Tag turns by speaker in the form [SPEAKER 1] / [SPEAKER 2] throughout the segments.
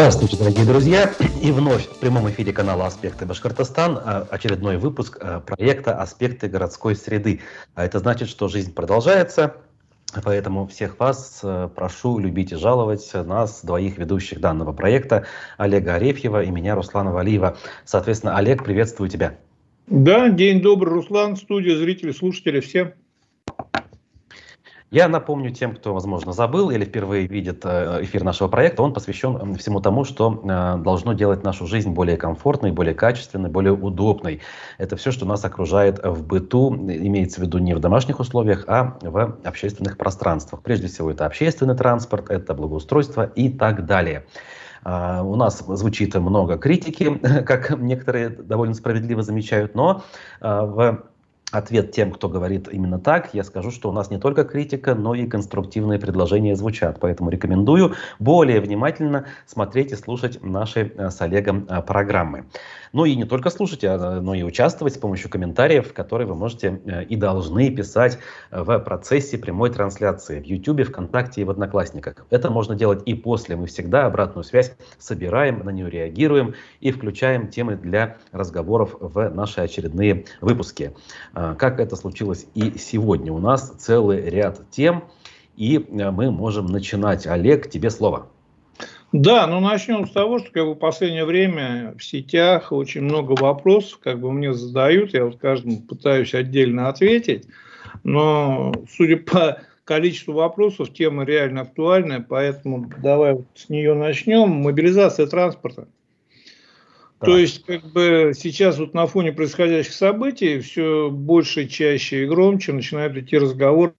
[SPEAKER 1] Здравствуйте, дорогие друзья! И вновь в прямом эфире канала «Аспекты Башкортостан» а, очередной выпуск а, проекта «Аспекты городской среды». А это значит, что жизнь продолжается, Поэтому всех вас а, прошу любить и жаловать нас, двоих ведущих данного проекта, Олега Арефьева и меня, Руслана Валиева. Соответственно, Олег, приветствую тебя.
[SPEAKER 2] Да, день добрый, Руслан, студия, зрители, слушатели, всем.
[SPEAKER 1] Я напомню тем, кто, возможно, забыл или впервые видит э, эфир нашего проекта, он посвящен всему тому, что э, должно делать нашу жизнь более комфортной, более качественной, более удобной. Это все, что нас окружает в быту, имеется в виду не в домашних условиях, а в общественных пространствах. Прежде всего, это общественный транспорт, это благоустройство и так далее. Uh, у нас звучит много критики, как некоторые довольно справедливо замечают, но uh, в ответ тем, кто говорит именно так, я скажу, что у нас не только критика, но и конструктивные предложения звучат. Поэтому рекомендую более внимательно смотреть и слушать наши э, с Олегом э, программы. Ну и не только слушать, а, но и участвовать с помощью комментариев, которые вы можете э, и должны писать в процессе прямой трансляции в YouTube, ВКонтакте и в Одноклассниках. Это можно делать и после. Мы всегда обратную связь собираем, на нее реагируем и включаем темы для разговоров в наши очередные выпуски. А, как это случилось и сегодня. У нас целый ряд тем, и э, мы можем начинать. Олег, тебе слово.
[SPEAKER 2] Да, ну начнем с того, что как бы, в последнее время в сетях очень много вопросов, как бы мне задают, я вот каждому пытаюсь отдельно ответить, но судя по количеству вопросов, тема реально актуальная, поэтому давай вот с нее начнем. Мобилизация транспорта. Да. То есть, как бы сейчас вот на фоне происходящих событий все больше, чаще и громче начинают идти разговоры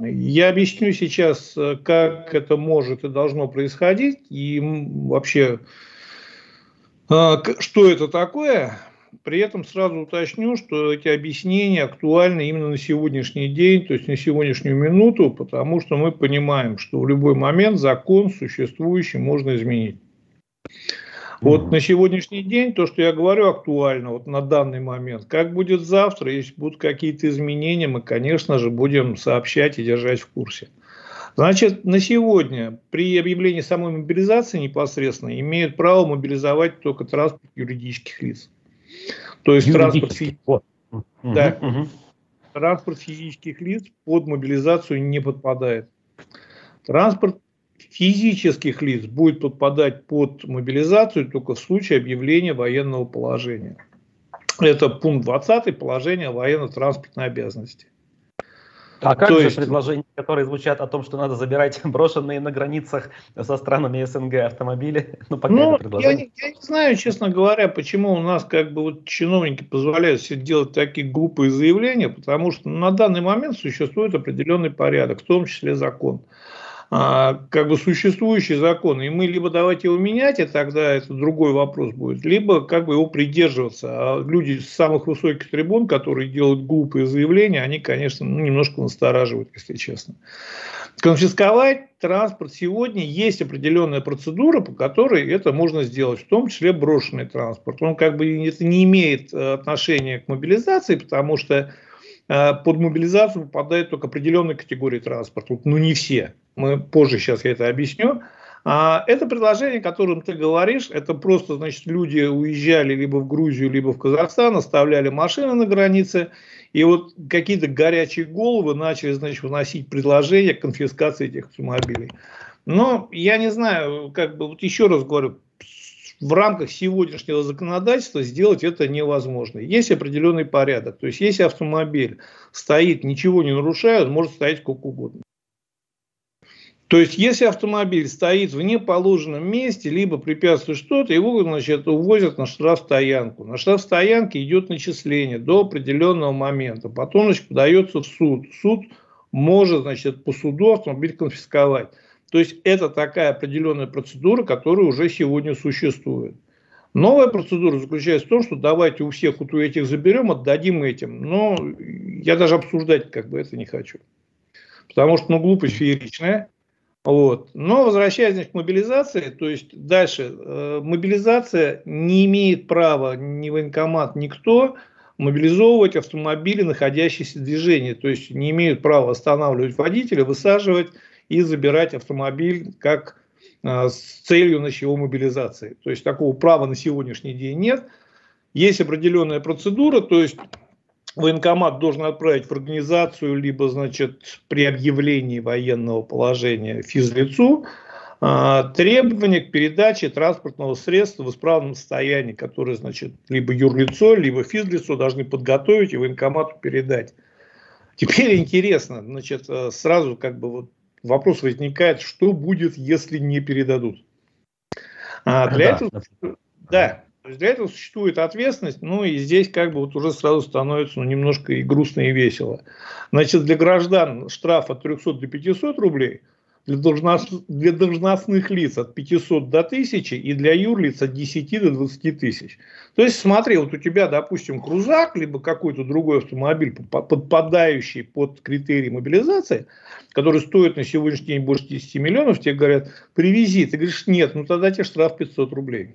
[SPEAKER 2] я объясню сейчас, как это может и должно происходить, и вообще, э, что это такое. При этом сразу уточню, что эти объяснения актуальны именно на сегодняшний день, то есть на сегодняшнюю минуту, потому что мы понимаем, что в любой момент закон существующий можно изменить. Вот на сегодняшний день то, что я говорю, актуально вот на данный момент. Как будет завтра, если будут какие-то изменения, мы, конечно же, будем сообщать и держать в курсе. Значит, на сегодня при объявлении самой мобилизации непосредственно имеют право мобилизовать только транспорт юридических лиц. То есть транспорт, фи... да. угу. транспорт физических лиц под мобилизацию не подпадает. Транспорт физических лиц будет подпадать под мобилизацию только в случае объявления военного положения. Это пункт 20 положения военно-транспортной обязанности.
[SPEAKER 1] А как То же есть... предложения, которые звучат о том, что надо забирать брошенные на границах со странами СНГ автомобили?
[SPEAKER 2] Ну, пока ну это я, не, я не знаю, честно говоря, почему у нас как бы вот чиновники позволяют себе делать такие глупые заявления, потому что на данный момент существует определенный порядок, в том числе закон. Как бы существующий закон, и мы либо давайте его менять, и тогда это другой вопрос будет, либо как бы его придерживаться. А люди с самых высоких трибун, которые делают глупые заявления, они, конечно, ну, немножко настораживают, если честно. Конфисковать транспорт сегодня есть определенная процедура, по которой это можно сделать, в том числе брошенный транспорт. Он как бы это не имеет э, отношения к мобилизации, потому что под мобилизацию попадают только определенные категории транспорта, ну не все мы позже сейчас я это объясню. А это предложение, о котором ты говоришь, это просто, значит, люди уезжали либо в Грузию, либо в Казахстан, оставляли машины на границе, и вот какие-то горячие головы начали, значит, выносить предложение о конфискации этих автомобилей. Но я не знаю, как бы, вот еще раз говорю, в рамках сегодняшнего законодательства сделать это невозможно. Есть определенный порядок. То есть, если автомобиль стоит, ничего не нарушает, он может стоять сколько угодно. То есть, если автомобиль стоит в неположенном месте, либо препятствует что-то, его значит, увозят на штрафстоянку. На штрафстоянке идет начисление до определенного момента. Потом значит, подается в суд. Суд может значит, по суду автомобиль конфисковать. То есть, это такая определенная процедура, которая уже сегодня существует. Новая процедура заключается в том, что давайте у всех вот у этих заберем, отдадим этим. Но я даже обсуждать как бы это не хочу. Потому что ну, глупость фееричная. Вот. Но возвращаясь к мобилизации, то есть дальше, э, мобилизация не имеет права ни военкомат, никто мобилизовывать автомобили, находящиеся в движении. То есть не имеют права останавливать водителя, высаживать и забирать автомобиль как с целью его мобилизации. То есть такого права на сегодняшний день нет. Есть определенная процедура, то есть военкомат должен отправить в организацию, либо, значит, при объявлении военного положения физлицу, а, требования к передаче транспортного средства в исправном состоянии, которое, значит, либо юрлицо, либо физлицо должны подготовить и военкомату передать. Теперь интересно, значит, э, сразу как бы вот вопрос возникает, что будет, если не передадут. А для да. этого, да, для этого существует ответственность, ну и здесь как бы вот уже сразу становится ну, немножко и грустно, и весело. Значит, для граждан штраф от 300 до 500 рублей – для, должност, для должностных лиц от 500 до 1000 и для юрлиц от 10 до 20 тысяч. То есть смотри, вот у тебя, допустим, крузак, либо какой-то другой автомобиль, подпадающий под критерии мобилизации, который стоит на сегодняшний день больше 10 миллионов, тебе говорят, привези. Ты говоришь, нет, ну тогда тебе штраф 500 рублей.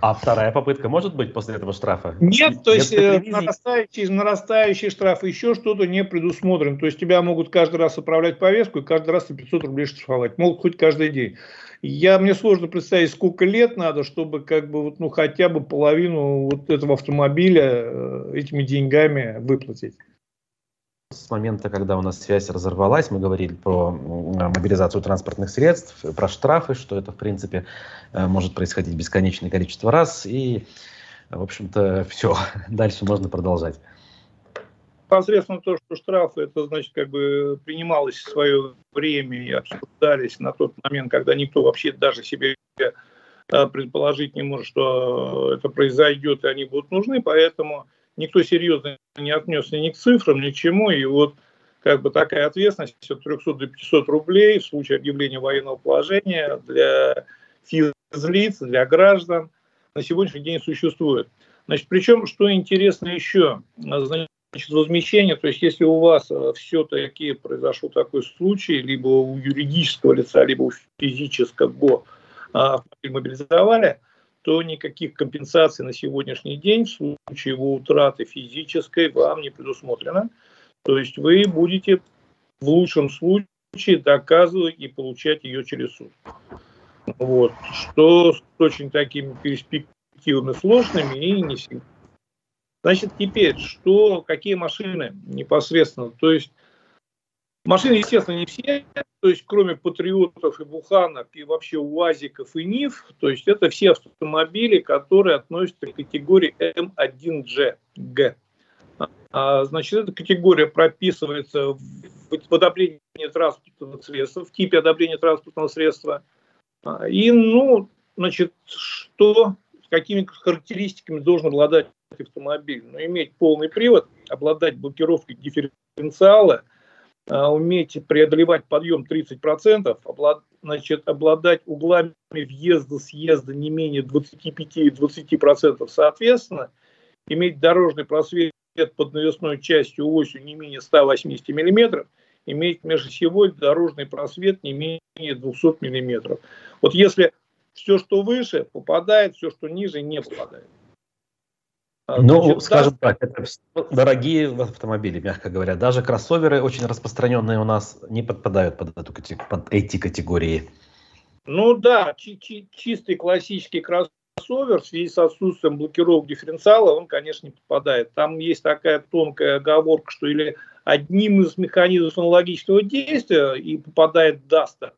[SPEAKER 1] А вторая попытка может быть после этого штрафа?
[SPEAKER 2] Нет, то есть э, нарастающий, нарастающий штраф, еще что-то не предусмотрено. То есть тебя могут каждый раз отправлять повестку и каждый раз 500 рублей штрафовать. Могут хоть каждый день. Я, мне сложно представить, сколько лет надо, чтобы как бы вот, ну, хотя бы половину вот этого автомобиля э, этими деньгами выплатить
[SPEAKER 1] с момента, когда у нас связь разорвалась, мы говорили про мобилизацию транспортных средств, про штрафы, что это, в принципе, э, может происходить бесконечное количество раз. И, в общем-то, все. Дальше можно продолжать.
[SPEAKER 2] Посредственно то, что штрафы, это, значит, как бы принималось в свое время и обсуждались на тот момент, когда никто вообще даже себе э, предположить не может, что это произойдет, и они будут нужны, поэтому никто серьезно не отнесся ни к цифрам, ни к чему, и вот как бы такая ответственность от 300 до 500 рублей в случае объявления военного положения для физлиц, для граждан на сегодняшний день существует. Значит, причем, что интересно еще, значит, возмещение, то есть если у вас э, все-таки произошел такой случай, либо у юридического лица, либо у физического автомобиль мобилизовали, то никаких компенсаций на сегодняшний день в случае его утраты физической вам не предусмотрено. То есть вы будете в лучшем случае доказывать и получать ее через суд. Вот. Что с очень такими перспективами сложными и не всегда. Значит, теперь, что, какие машины непосредственно? То есть Машины, естественно, не все, то есть кроме патриотов и буханок, и вообще УАЗиков и НИФ, то есть это все автомобили, которые относятся к категории М1G. Г. А, значит, эта категория прописывается в, в одобрении транспортного средства, в типе одобрения транспортного средства. А, и, ну, значит, что, какими характеристиками должен обладать автомобиль? Ну, иметь полный привод, обладать блокировкой дифференциала – уметь преодолевать подъем 30%, облад, значит, обладать углами въезда-съезда не менее 25-20% соответственно, иметь дорожный просвет под навесной частью осью не менее 180 мм, иметь межосевой дорожный просвет не менее 200 мм. Вот если все, что выше, попадает, все, что ниже, не попадает.
[SPEAKER 1] А, ну, Значит, скажем да, так, это дорогие автомобили, мягко говоря. Даже кроссоверы, очень распространенные у нас, не подпадают под, эту, под эти категории.
[SPEAKER 2] Ну да, чи чи чистый классический кроссовер в связи с отсутствием блокировок дифференциала, он, конечно, не попадает. Там есть такая тонкая оговорка, что или одним из механизмов аналогичного действия и попадает Дастер.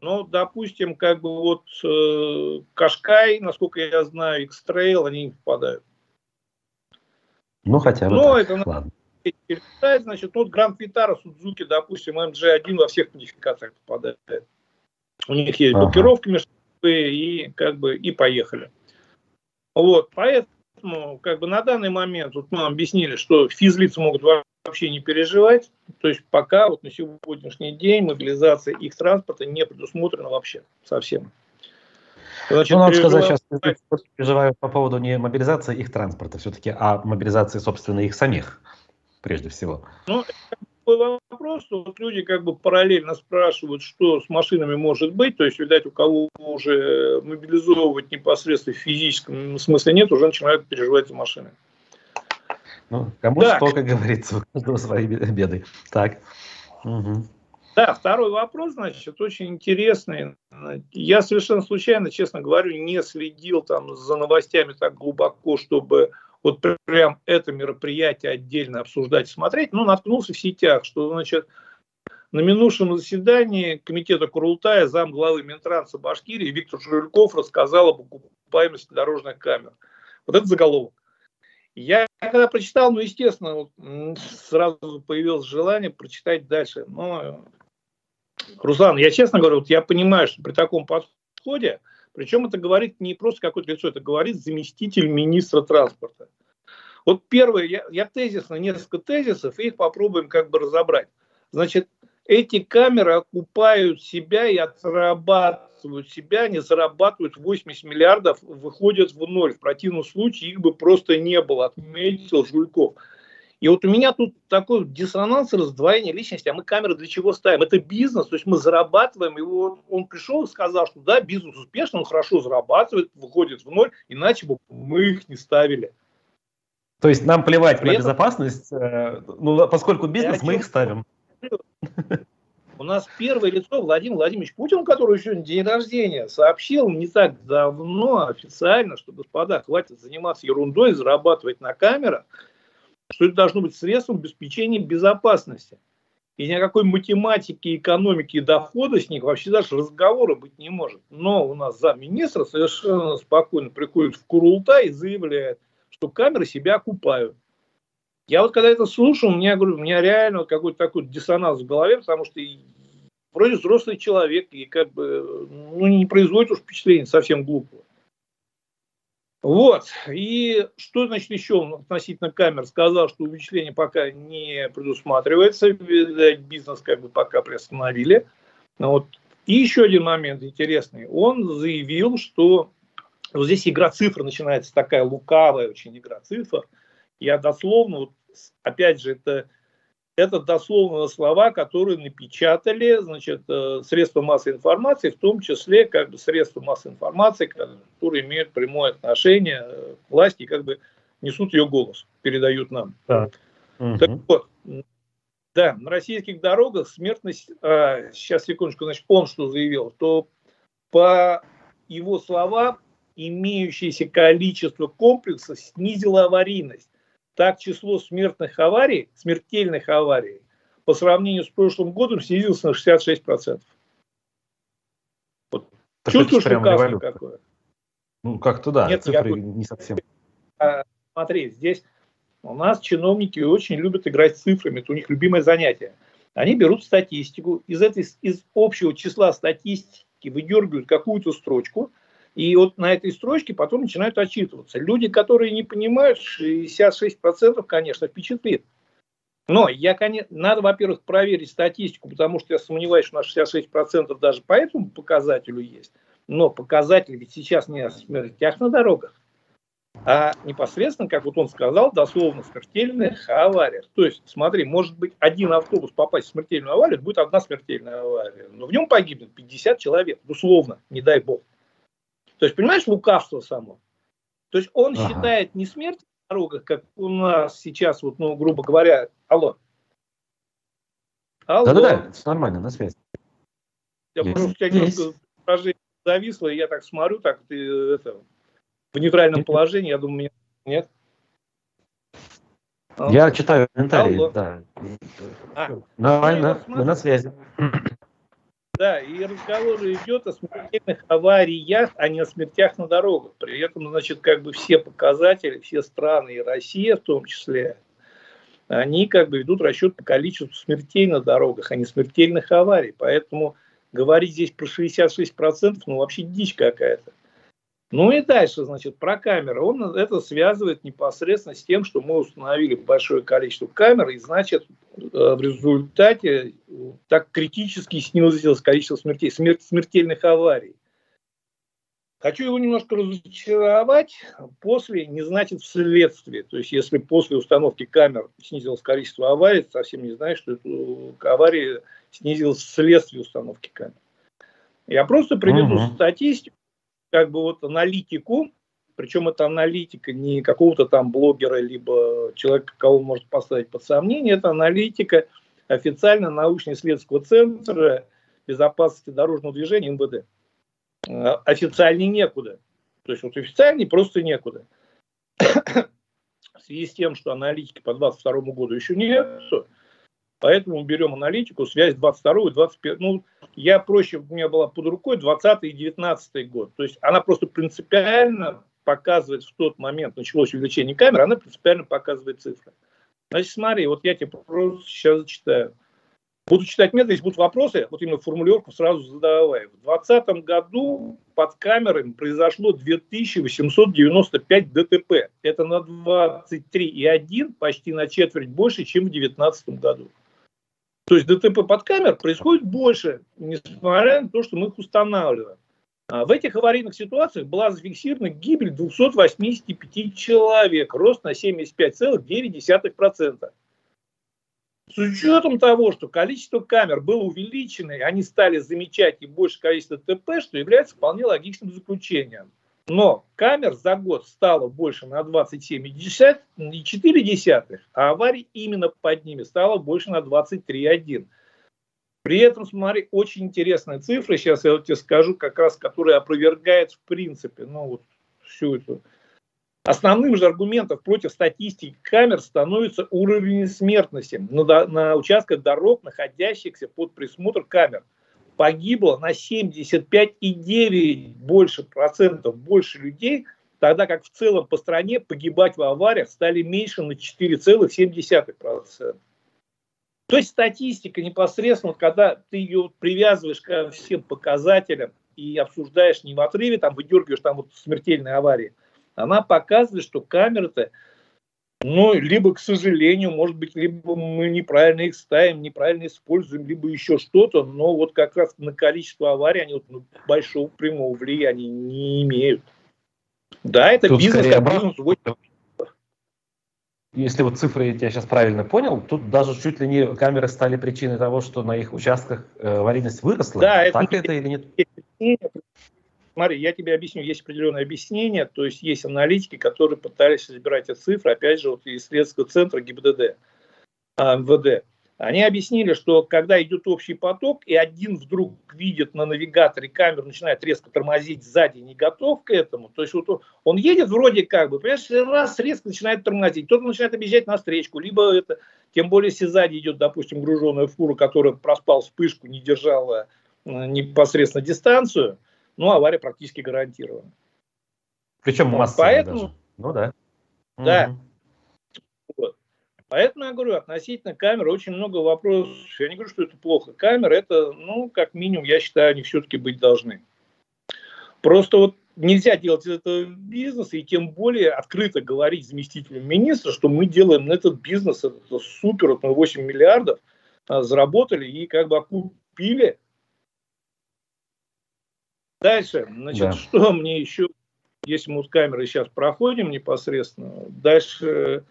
[SPEAKER 2] Но, допустим, как бы вот э, Кашкай, насколько я знаю, X-Trail, они не попадают.
[SPEAKER 1] Ну, хотя бы Но так. это Ладно.
[SPEAKER 2] значит, вот Гранд Витара, Судзуки, допустим, MG1 во всех модификациях попадает. У них есть ага. блокировки между и как бы и поехали. Вот, поэтому как бы на данный момент вот мы объяснили, что физлицы могут вообще не переживать, то есть пока вот на сегодняшний день мобилизация их транспорта не предусмотрена вообще совсем.
[SPEAKER 1] Значит, ну, надо сказать, сейчас переживают по поводу не мобилизации их транспорта все-таки, а мобилизации, собственно, их самих, прежде всего.
[SPEAKER 2] Ну, такой вопрос, что вот люди как бы параллельно спрашивают, что с машинами может быть, то есть, видать, у кого уже мобилизовывать непосредственно в физическом смысле нет, уже начинают переживать за машины.
[SPEAKER 1] Ну, кому так. что, как говорится, у каждого свои беды. Так. Угу.
[SPEAKER 2] Да, второй вопрос, значит, очень интересный. Я совершенно случайно, честно говорю, не следил там за новостями так глубоко, чтобы вот прям это мероприятие отдельно обсуждать смотреть, но наткнулся в сетях, что, значит, на минувшем заседании комитета Курултая зам главы Минтранса Башкирии Виктор Жульков рассказал об окупаемости дорожных камер. Вот это заголовок. Я когда прочитал, ну, естественно, вот, сразу появилось желание прочитать дальше. Но Руслан, я честно говорю, вот я понимаю, что при таком подходе, причем это говорит не просто какое-то лицо, это говорит заместитель министра транспорта. Вот первое, я, я тезисно, несколько тезисов, и их попробуем как бы разобрать. Значит, эти камеры окупают себя и отрабатывают себя, они зарабатывают 80 миллиардов, выходят в ноль. В противном случае их бы просто не было, отметил Жульков. И вот у меня тут такой диссонанс, раздвоение личности. А мы камеры для чего ставим? Это бизнес, то есть мы зарабатываем. И вот он пришел и сказал, что да, бизнес успешно, он хорошо зарабатывает, выходит в ноль, иначе бы мы их не ставили.
[SPEAKER 1] То есть нам плевать При на безопасность, э, ну, поскольку бизнес, мы их ставим.
[SPEAKER 2] У нас первое лицо Владимир Владимирович Путин, которого сегодня день рождения, сообщил не так давно официально, что, господа, хватит заниматься ерундой, зарабатывать на камерах что это должно быть средством обеспечения безопасности. И никакой математики, экономики и дохода с них вообще даже разговора быть не может. Но у нас замминистра совершенно спокойно приходит в Курулта и заявляет, что камеры себя окупают. Я вот когда это слушаю, у меня, говорю, у меня реально какой-то такой диссонанс в голове, потому что вроде взрослый человек и как бы ну, не производит уж впечатление совсем глупого. Вот. И что значит еще относительно камер? Сказал, что увеличение пока не предусматривается. Бизнес как бы пока приостановили. Вот. И еще один момент интересный. Он заявил, что вот здесь игра цифр начинается такая лукавая очень игра цифр. Я дословно, вот, опять же, это это дословно слова, которые напечатали значит, э, средства массовой информации, в том числе как бы средства массовой информации, которые имеют прямое отношение э, к власти и как бы несут ее голос, передают нам. Так, так вот, да, на российских дорогах смертность, а, сейчас секундочку, значит, он что заявил, то по его словам, имеющееся количество комплексов снизило аварийность так число смертных аварий, смертельных аварий по сравнению с прошлым годом снизилось на 66%. Вот. Чувствуешь лекарство какое?
[SPEAKER 1] Ну, как-то да, Нет, цифры не совсем.
[SPEAKER 2] А, смотри, здесь у нас чиновники очень любят играть с цифрами, это у них любимое занятие. Они берут статистику, из, этой, из общего числа статистики выдергивают какую-то строчку – и вот на этой строчке потом начинают отчитываться. Люди, которые не понимают, 66% конечно, впечатлит. Но я, конечно, надо, во-первых, проверить статистику, потому что я сомневаюсь, что на 66% даже по этому показателю есть. Но показатель ведь сейчас не о смертях на дорогах, а непосредственно, как вот он сказал, дословно смертельных авариях. То есть, смотри, может быть один автобус попасть в смертельную аварию, будет одна смертельная авария, но в нем погибнет 50 человек, условно, не дай бог. То есть, понимаешь, лукавство само. То есть он ага. считает не смерть на дорогах, как у нас сейчас, вот, ну, грубо говоря, алло.
[SPEAKER 1] Алло. Да-да-да, нормально, на связи.
[SPEAKER 2] Я есть. просто у тебя немножко зависло, и я так смотрю, так ты это, в нейтральном положении, я думаю, меня нет.
[SPEAKER 1] Я читаю комментарии, да. А, Нормально, мы на связи.
[SPEAKER 2] Да, и разговор идет о смертельных авариях, а не о смертях на дорогах. При этом, значит, как бы все показатели, все страны, и Россия в том числе, они как бы ведут расчет по количеству смертей на дорогах, а не смертельных аварий. Поэтому говорить здесь про 66%, ну вообще дичь какая-то. Ну и дальше, значит, про камеры. Он это связывает непосредственно с тем, что мы установили большое количество камер, и значит, э, в результате так критически снизилось количество смертей, смер- смертельных аварий. Хочу его немножко разочаровать. После не значит вследствие. То есть, если после установки камер снизилось количество аварий, совсем не знаю, что эту аварии снизилось вследствие установки камер. Я просто приведу угу. статистику как бы вот аналитику, причем это аналитика не какого-то там блогера, либо человека, кого может поставить под сомнение, это аналитика официально научно-исследовательского центра безопасности дорожного движения МВД. Э, официальнее некуда. То есть вот официальнее просто некуда. В связи с тем, что аналитики по 2022 году еще нет, поэтому мы берем аналитику, связь 22 и 21. Ну, я проще, у меня была под рукой 20 и 19 год. То есть она просто принципиально показывает в тот момент, началось увеличение камер, она принципиально показывает цифры. Значит, смотри, вот я тебе просто сейчас зачитаю. Буду читать медленно, если будут вопросы, вот именно формулировку сразу задавай. В 2020 году под камерами произошло 2895 ДТП. Это на 23,1, почти на четверть больше, чем в 2019 году. То есть ДТП под камер происходит больше, несмотря на то, что мы их устанавливаем. А в этих аварийных ситуациях была зафиксирована гибель 285 человек, рост на 75,9%. С учетом того, что количество камер было увеличено, и они стали замечать и больше количество ТП, что является вполне логичным заключением. Но камер за год стало больше на 27,4, а аварий именно под ними стало больше на 23,1. При этом, смотри, очень интересная цифра, сейчас я тебе скажу, как раз, которая опровергает в принципе, ну вот всю эту Основным же аргументом против статистики камер становится уровень смертности на, на участках дорог, находящихся под присмотр камер. Погибло на 75,9 больше процентов больше людей, тогда как в целом по стране погибать в авариях стали меньше на 4,7%. То есть статистика непосредственно, когда ты ее привязываешь ко всем показателям и обсуждаешь не в отрыве, там выдергиваешь там вот смертельные аварии – она показывает, что камеры-то, ну, либо, к сожалению, может быть, либо мы неправильно их ставим, неправильно используем, либо еще что-то, но вот как раз на количество аварий они вот, ну, большого прямого влияния не имеют. Да, это Тут бизнес, как бизнес.
[SPEAKER 1] Если вот цифры я сейчас правильно понял, тут даже чуть ли не камеры стали причиной того, что на их участках э, аварийность выросла. Да, так это, это или нет?
[SPEAKER 2] Смотри, я тебе объясню, есть определенное объяснение, то есть есть аналитики, которые пытались собирать эти цифры, опять же, вот из Следственного центра ГИБДД, а, МВД. Они объяснили, что когда идет общий поток, и один вдруг видит на навигаторе камеру, начинает резко тормозить сзади, не готов к этому, то есть вот он едет вроде как бы, понимаешь, раз резко начинает тормозить, кто-то начинает объезжать на встречку, либо это, тем более если сзади идет, допустим, груженная фура, которая проспал вспышку, не держала э, непосредственно дистанцию, ну, авария практически гарантирована.
[SPEAKER 1] Причем массовая поэтому, даже. Ну да.
[SPEAKER 2] Да. Угу. Вот. Поэтому я говорю, относительно камеры очень много вопросов. Я не говорю, что это плохо. Камеры это, ну, как минимум, я считаю, они все-таки быть должны. Просто вот нельзя делать из этого бизнеса и тем более открыто говорить заместителю министра, что мы делаем этот бизнес, это супер, вот мы 8 миллиардов а, заработали и как бы окупили Дальше, значит, да. что мне еще, если мы с камерой сейчас проходим непосредственно, дальше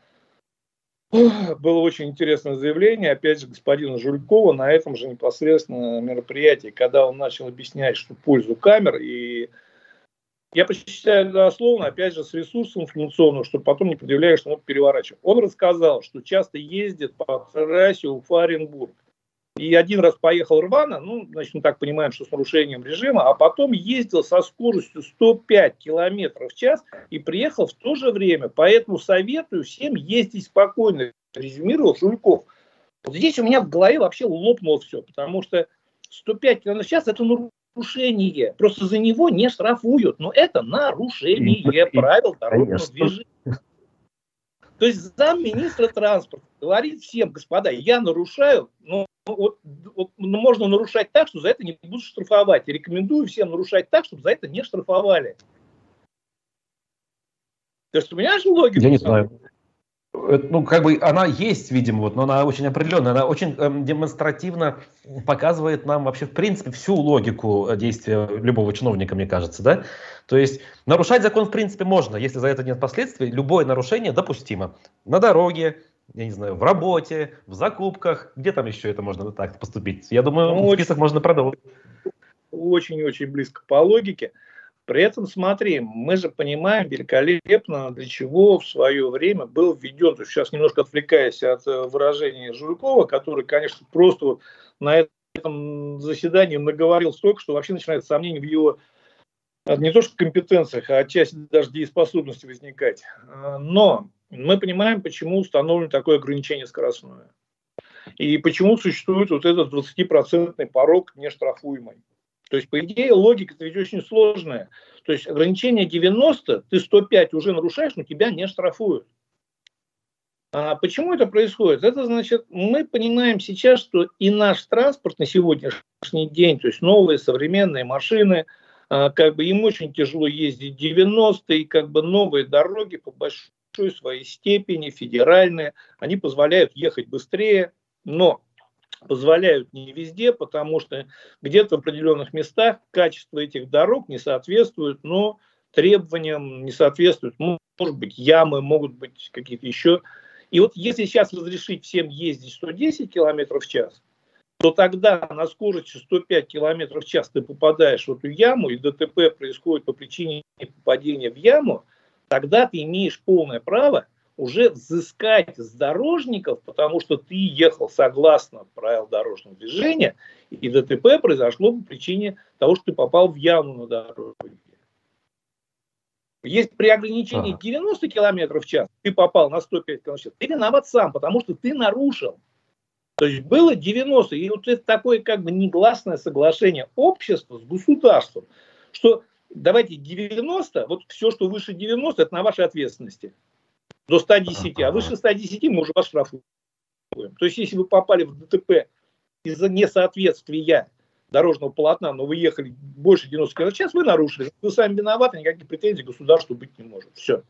[SPEAKER 2] было очень интересное заявление, опять же, господина Жулькова на этом же непосредственно мероприятии, когда он начал объяснять, что пользу камер, и я прочитаю дословно, опять же, с ресурсом информационным, чтобы потом не предъявляешь, что он переворачивать. Он рассказал, что часто ездит по трассе Уфа-Оренбург. И один раз поехал рвано, ну, значит, мы так понимаем, что с нарушением режима, а потом ездил со скоростью 105 километров в час и приехал в то же время. Поэтому советую всем ездить спокойно, резюмировал Жульков. Вот здесь у меня в голове вообще лопнуло все, потому что 105 километров в час – это нарушение. Просто за него не штрафуют. Но это нарушение правил дорожного движения. То есть замминистра транспорта говорит всем, господа, я нарушаю, но вот, вот, ну, можно нарушать так, что за это не будут штрафовать. И рекомендую всем нарушать так, чтобы за это не штрафовали. Ты что, понимаешь логику?
[SPEAKER 1] Я не знаю. Ну, как бы она есть, видимо, вот, но она очень определенная, она очень эм, демонстративно показывает нам вообще, в принципе, всю логику действия любого чиновника, мне кажется, да? То есть нарушать закон, в принципе, можно, если за это нет последствий, любое нарушение допустимо. На дороге, я не знаю, в работе, в закупках, где там еще это можно так поступить? Я думаю, ну, список очень, можно продолжить.
[SPEAKER 2] Очень-очень близко по логике. При этом, смотри, мы же понимаем великолепно, для чего в свое время был введен, то есть сейчас немножко отвлекаясь от э, выражения Жуйкова, который, конечно, просто вот на этом заседании наговорил столько, что вообще начинает сомнение в его э, не то что компетенциях, а отчасти даже дееспособности возникать. Э, но мы понимаем, почему установлено такое ограничение скоростное. И почему существует вот этот 20% порог нештрафуемый. То есть, по идее, логика ведь очень сложная. То есть, ограничение 90, ты 105 уже нарушаешь, но тебя не штрафуют. А почему это происходит? Это значит, мы понимаем сейчас, что и наш транспорт на сегодняшний день, то есть новые современные машины, а, как бы им очень тяжело ездить 90 и как бы новые дороги по большой своей степени, федеральные, они позволяют ехать быстрее, но позволяют не везде, потому что где-то в определенных местах качество этих дорог не соответствует, но требованиям не соответствует. Может быть, ямы, могут быть какие-то еще. И вот если сейчас разрешить всем ездить 110 км в час, то тогда на скорости 105 км в час ты попадаешь в эту яму, и ДТП происходит по причине попадения в яму, тогда ты имеешь полное право уже взыскать с дорожников, потому что ты ехал согласно правил дорожного движения, и ДТП произошло по причине того, что ты попал в яму на дороге. Есть при ограничении ага. 90 км в час, ты попал на 105 км в час, ты виноват сам, потому что ты нарушил. То есть было 90, и вот это такое как бы негласное соглашение общества с государством, что давайте 90, вот все, что выше 90, это на вашей ответственности до 110, а выше 110 мы уже вас штрафуем. То есть, если вы попали в ДТП из-за несоответствия дорожного полотна, но вы ехали больше 90 км в час, вы нарушили. Вы сами виноваты, никаких претензий государству быть не может. Все.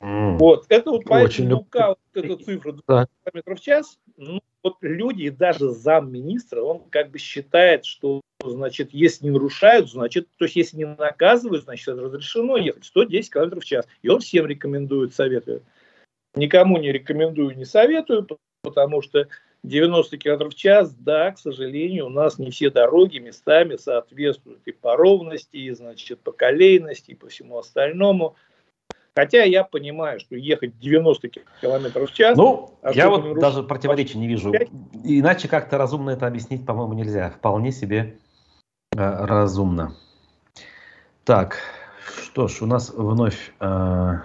[SPEAKER 2] Mm. Вот. Это вот поэтому лука, вот эта цифра 20 км в час, ну, вот люди, и даже замминистра, он как бы считает, что, значит, если не нарушают, значит, то есть если не наказывают, значит, это разрешено ехать 110 км в час. И он всем рекомендует, советует. Никому не рекомендую, не советую, потому что 90 км в час, да, к сожалению, у нас не все дороги местами соответствуют и по ровности, и, значит, по колейности, и по всему остальному – Хотя я понимаю, что ехать 90 км в час...
[SPEAKER 1] Ну, я вот даже противоречия не вижу. Иначе как-то разумно это объяснить, по-моему, нельзя. Вполне себе э, разумно. Так, что ж, у нас вновь э,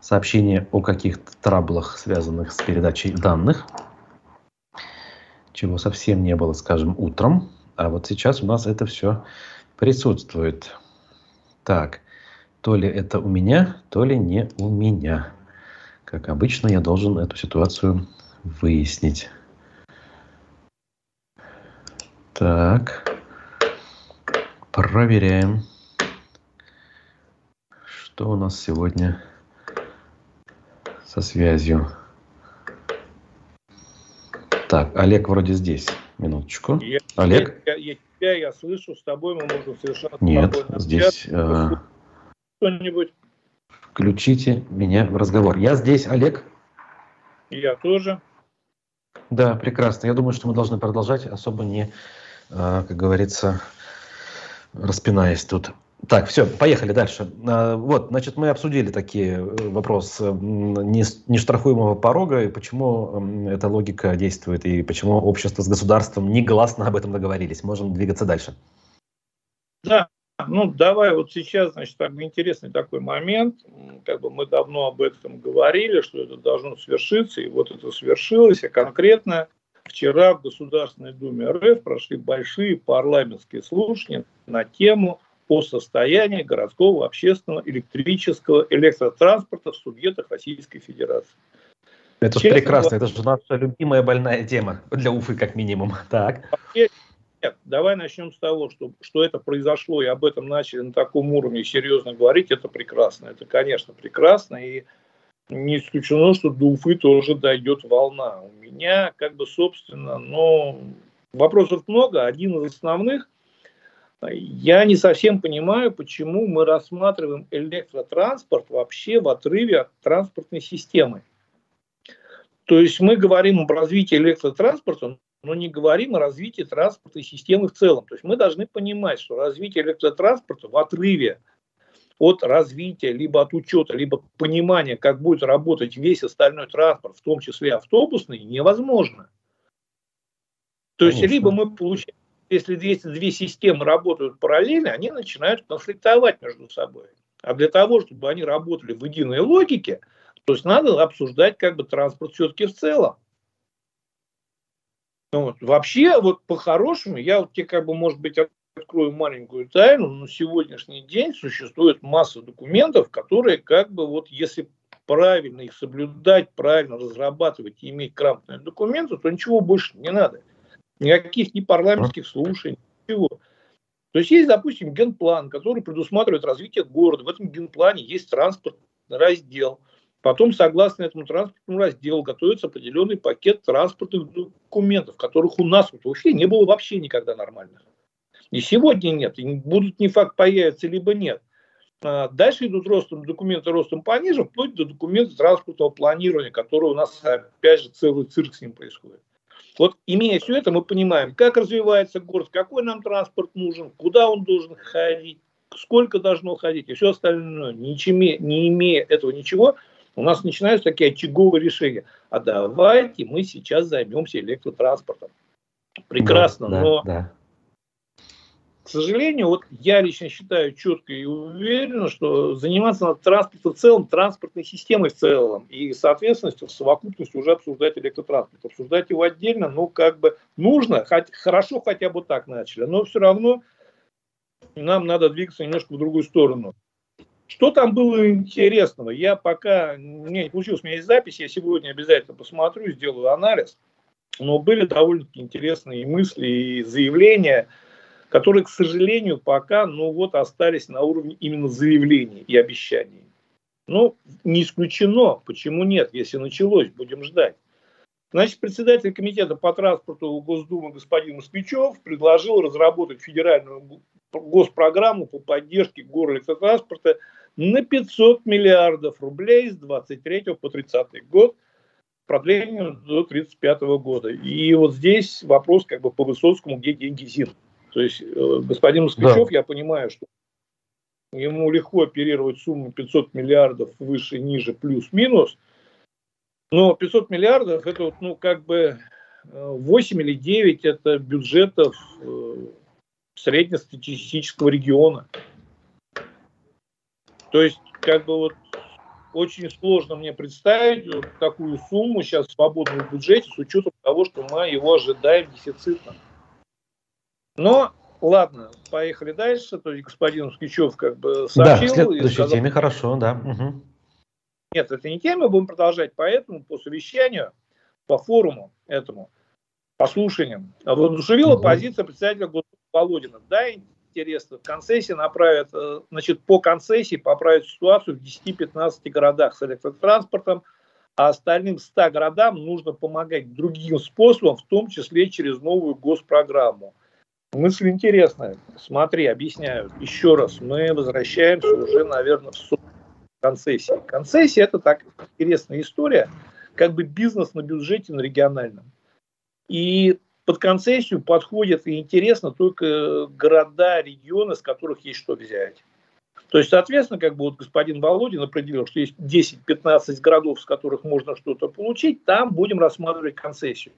[SPEAKER 1] сообщение о каких-то траблах, связанных с передачей данных, чего совсем не было, скажем, утром. А вот сейчас у нас это все присутствует. Так, то ли это у меня, то ли не у меня. Как обычно, я должен эту ситуацию выяснить. Так. Проверяем. Что у нас сегодня со связью? Так, Олег вроде здесь. Минуточку. Я, Олег?
[SPEAKER 2] Я, я, я, я слышу, с тобой мы можем совершенно
[SPEAKER 1] Нет, здесь... Э,
[SPEAKER 2] кто-нибудь?
[SPEAKER 1] Включите меня в разговор. Я здесь, Олег.
[SPEAKER 2] Я тоже.
[SPEAKER 1] Да, прекрасно. Я думаю, что мы должны продолжать, особо не, а, как говорится, распинаясь тут. Так, все, поехали дальше. А, вот, значит, мы обсудили такие э, вопросы нештрафуемого порога и почему эта логика действует, и почему общество с государством негласно об этом договорились. Можем двигаться дальше.
[SPEAKER 2] Да, ну, давай вот сейчас, значит, так интересный такой момент. Как бы мы давно об этом говорили, что это должно свершиться, и вот это свершилось. А конкретно вчера в Государственной Думе РФ прошли большие парламентские слушания на тему о состоянии городского общественного электрического электротранспорта в субъектах Российской Федерации.
[SPEAKER 1] Это же прекрасно, это же наша любимая больная тема для Уфы как минимум. Так.
[SPEAKER 2] Нет, давай начнем с того, что, что это произошло, и об этом начали на таком уровне серьезно говорить, это прекрасно. Это, конечно, прекрасно, и не исключено, что до Уфы тоже дойдет волна. У меня, как бы, собственно, но вопросов много. Один из основных, я не совсем понимаю, почему мы рассматриваем электротранспорт вообще в отрыве от транспортной системы. То есть мы говорим об развитии электротранспорта, но не говорим о развитии транспортной системы в целом. То есть мы должны понимать, что развитие электротранспорта в отрыве от развития, либо от учета, либо понимания, как будет работать весь остальной транспорт, в том числе автобусный, невозможно. То Конечно. есть, либо мы получаем, если эти две системы работают параллельно, они начинают конфликтовать между собой. А для того, чтобы они работали в единой логике, то есть надо обсуждать как бы транспорт все-таки в целом. Ну, вот. Вообще, вот по-хорошему, я вот тебе как бы, может быть, открою маленькую тайну, на сегодняшний день существует масса документов, которые как бы вот если правильно их соблюдать, правильно разрабатывать и иметь грамотные документы, то ничего больше не надо. Никаких ни парламентских слушаний, ничего. То есть есть, допустим, генплан, который предусматривает развитие города. В этом генплане есть транспортный раздел. Потом, согласно этому транспортному разделу, готовится определенный пакет транспортных документов, которых у нас вот вообще не было вообще никогда нормальных. И сегодня нет, и будут не факт появятся, либо нет. А дальше идут ростом документы ростом пониже, вплоть до документов транспортного планирования, которые у нас, опять же, целый цирк с ним происходит. Вот имея все это, мы понимаем, как развивается город, какой нам транспорт нужен, куда он должен ходить, сколько должно ходить и все остальное. Ничем, не имея этого ничего, у нас начинаются такие очаговые решения. А давайте мы сейчас займемся электротранспортом. Прекрасно, да, но да к сожалению, вот я лично считаю четко и уверенно, что заниматься над транспортом в целом, транспортной системой в целом и, соответственно, в совокупности уже обсуждать электротранспорт. Обсуждать его отдельно, ну, как бы нужно, хоть, хорошо хотя бы так начали, но все равно нам надо двигаться немножко в другую сторону. Что там было интересного? Я пока, не получилось, у меня есть запись, я сегодня обязательно посмотрю, сделаю анализ. Но были довольно-таки интересные мысли и заявления – которые, к сожалению, пока ну вот, остались на уровне именно заявлений и обещаний. Ну, не исключено, почему нет, если началось, будем ждать. Значит, председатель комитета по транспорту Госдумы господин Москвичев предложил разработать федеральную госпрограмму по поддержке горэлектротранспорта на 500 миллиардов рублей с 23 по 30 год, продлением до 35 года. И вот здесь вопрос как бы по Высоцкому, где деньги ЗИН. То есть э, господин Москвичев, да. я понимаю, что ему легко оперировать сумму 500 миллиардов выше, ниже, плюс-минус, но 500 миллиардов это вот, ну, как бы 8 э, или 9 это бюджетов э, среднестатистического региона. То есть, как бы вот очень сложно мне представить вот такую сумму сейчас в свободном бюджете с учетом того, что мы его ожидаем дефицитным. Но ладно, поехали дальше. То есть господин Скичев как бы сообщил. Да,
[SPEAKER 1] следующей сказал, теме хорошо, да. Угу.
[SPEAKER 2] Нет, это не тема, будем продолжать. Поэтому по совещанию, по форуму этому, по слушаниям, воодушевила угу. позиция председателя Володина. Да, интересно, концессии направят, э, значит, по концессии поправят ситуацию в 10-15 городах с электротранспортом, а остальным 100 городам нужно помогать другим способом, в том числе через новую госпрограмму. Мысль интересная. Смотри, объясняю. Еще раз, мы возвращаемся уже, наверное, в суд концессии. Концессия – это так интересная история, как бы бизнес на бюджете, на региональном. И под концессию подходят и интересно только города, регионы, с которых есть что взять. То есть, соответственно, как бы вот господин Володин определил, что есть 10-15 городов, с которых можно что-то получить, там будем рассматривать концессию.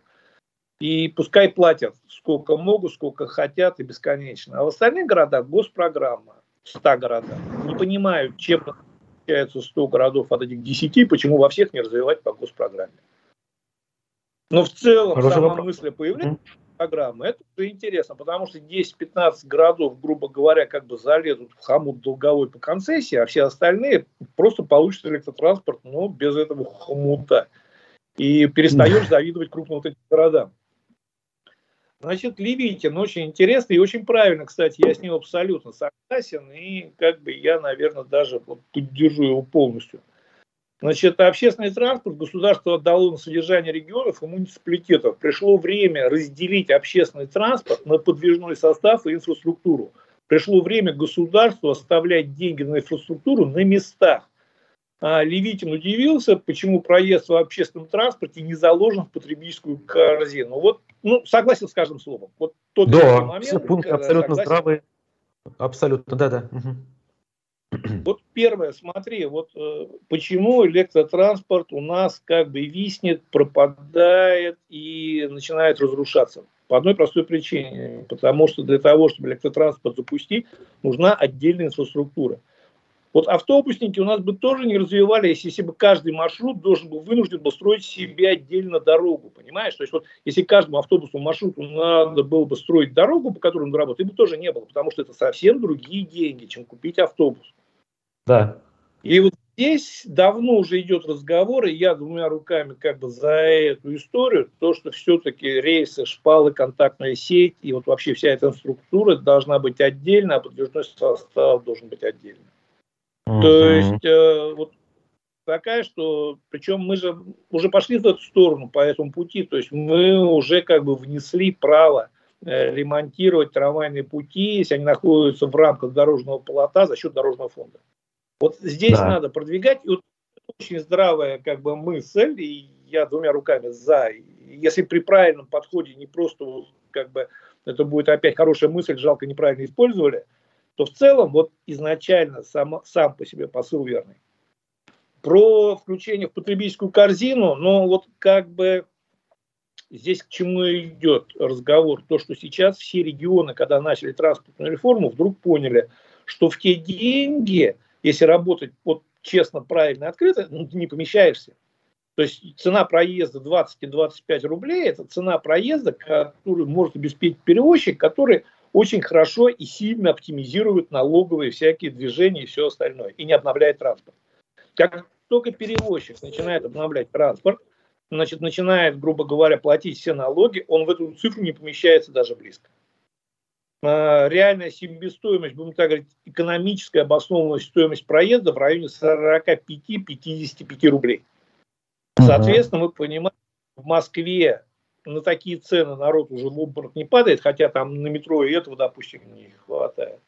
[SPEAKER 2] И пускай платят сколько могут, сколько хотят и бесконечно. А в остальных городах госпрограмма, 100 городах. Не понимаю, чем отличаются 100 городов от этих 10, почему во всех не развивать по госпрограмме. Но в целом Хороший сама вопрос. мысль появления программы, это уже интересно, потому что 10-15 городов, грубо говоря, как бы залезут в хомут долговой по концессии, а все остальные просто получат электротранспорт, но без этого хомута. И перестаешь завидовать крупным вот этим городам. Значит, Левитин очень интересно и очень правильно, кстати, я с ним абсолютно согласен, и как бы я, наверное, даже поддержу его полностью. Значит, общественный транспорт государство отдало на содержание регионов и муниципалитетов. Пришло время разделить общественный транспорт на подвижной состав и инфраструктуру. Пришло время государству оставлять деньги на инфраструктуру на местах. А Левитин удивился, почему проезд в общественном транспорте не заложен в потребительскую корзину. Вот, ну, согласен с каждым словом. Вот
[SPEAKER 1] тот да, момент, все пункты абсолютно согласен. здравые. Абсолютно, да-да. Угу.
[SPEAKER 2] Вот первое, смотри, вот э, почему электротранспорт у нас как бы виснет, пропадает и начинает разрушаться. По одной простой причине. Потому что для того, чтобы электротранспорт запустить, нужна отдельная инфраструктура. Вот автобусники у нас бы тоже не развивались, если бы каждый маршрут должен был вынужден был строить себе отдельно дорогу, понимаешь? То есть вот если каждому автобусному маршруту надо было бы строить дорогу, по которой он работает, бы тоже не было, потому что это совсем другие деньги, чем купить автобус.
[SPEAKER 1] Да.
[SPEAKER 2] И вот здесь давно уже идет разговор, и я двумя руками как бы за эту историю, то, что все-таки рейсы, шпалы, контактная сеть и вот вообще вся эта структура должна быть отдельно, а подвижной состав должен быть отдельно. Mm-hmm. То есть э, вот такая, что причем мы же уже пошли в эту сторону по этому пути, то есть мы уже как бы внесли право э, ремонтировать трамвайные пути, если они находятся в рамках дорожного полота за счет дорожного фонда. Вот здесь да. надо продвигать, и вот очень здравая как бы мысль, и я двумя руками за. Если при правильном подходе не просто как бы это будет опять хорошая мысль, жалко неправильно использовали – то в целом вот изначально сам, сам по себе посыл верный. Про включение в потребительскую корзину, но вот как бы здесь к чему идет разговор, то, что сейчас все регионы, когда начали транспортную реформу, вдруг поняли, что в те деньги, если работать вот честно, правильно, открыто, ну, ты не помещаешься. То есть цена проезда 20 и 25 рублей – это цена проезда, которую может обеспечить перевозчик, который очень хорошо и сильно оптимизирует налоговые всякие движения и все остальное, и не обновляет транспорт. Как только перевозчик начинает обновлять транспорт, значит, начинает, грубо говоря, платить все налоги, он в эту цифру не помещается даже близко. А, реальная себестоимость, будем так говорить, экономическая обоснованная стоимость проезда в районе 45-55 рублей. Соответственно, мы понимаем, в Москве на такие цены народ уже в обморок не падает, хотя там на метро и этого, допустим, не хватает,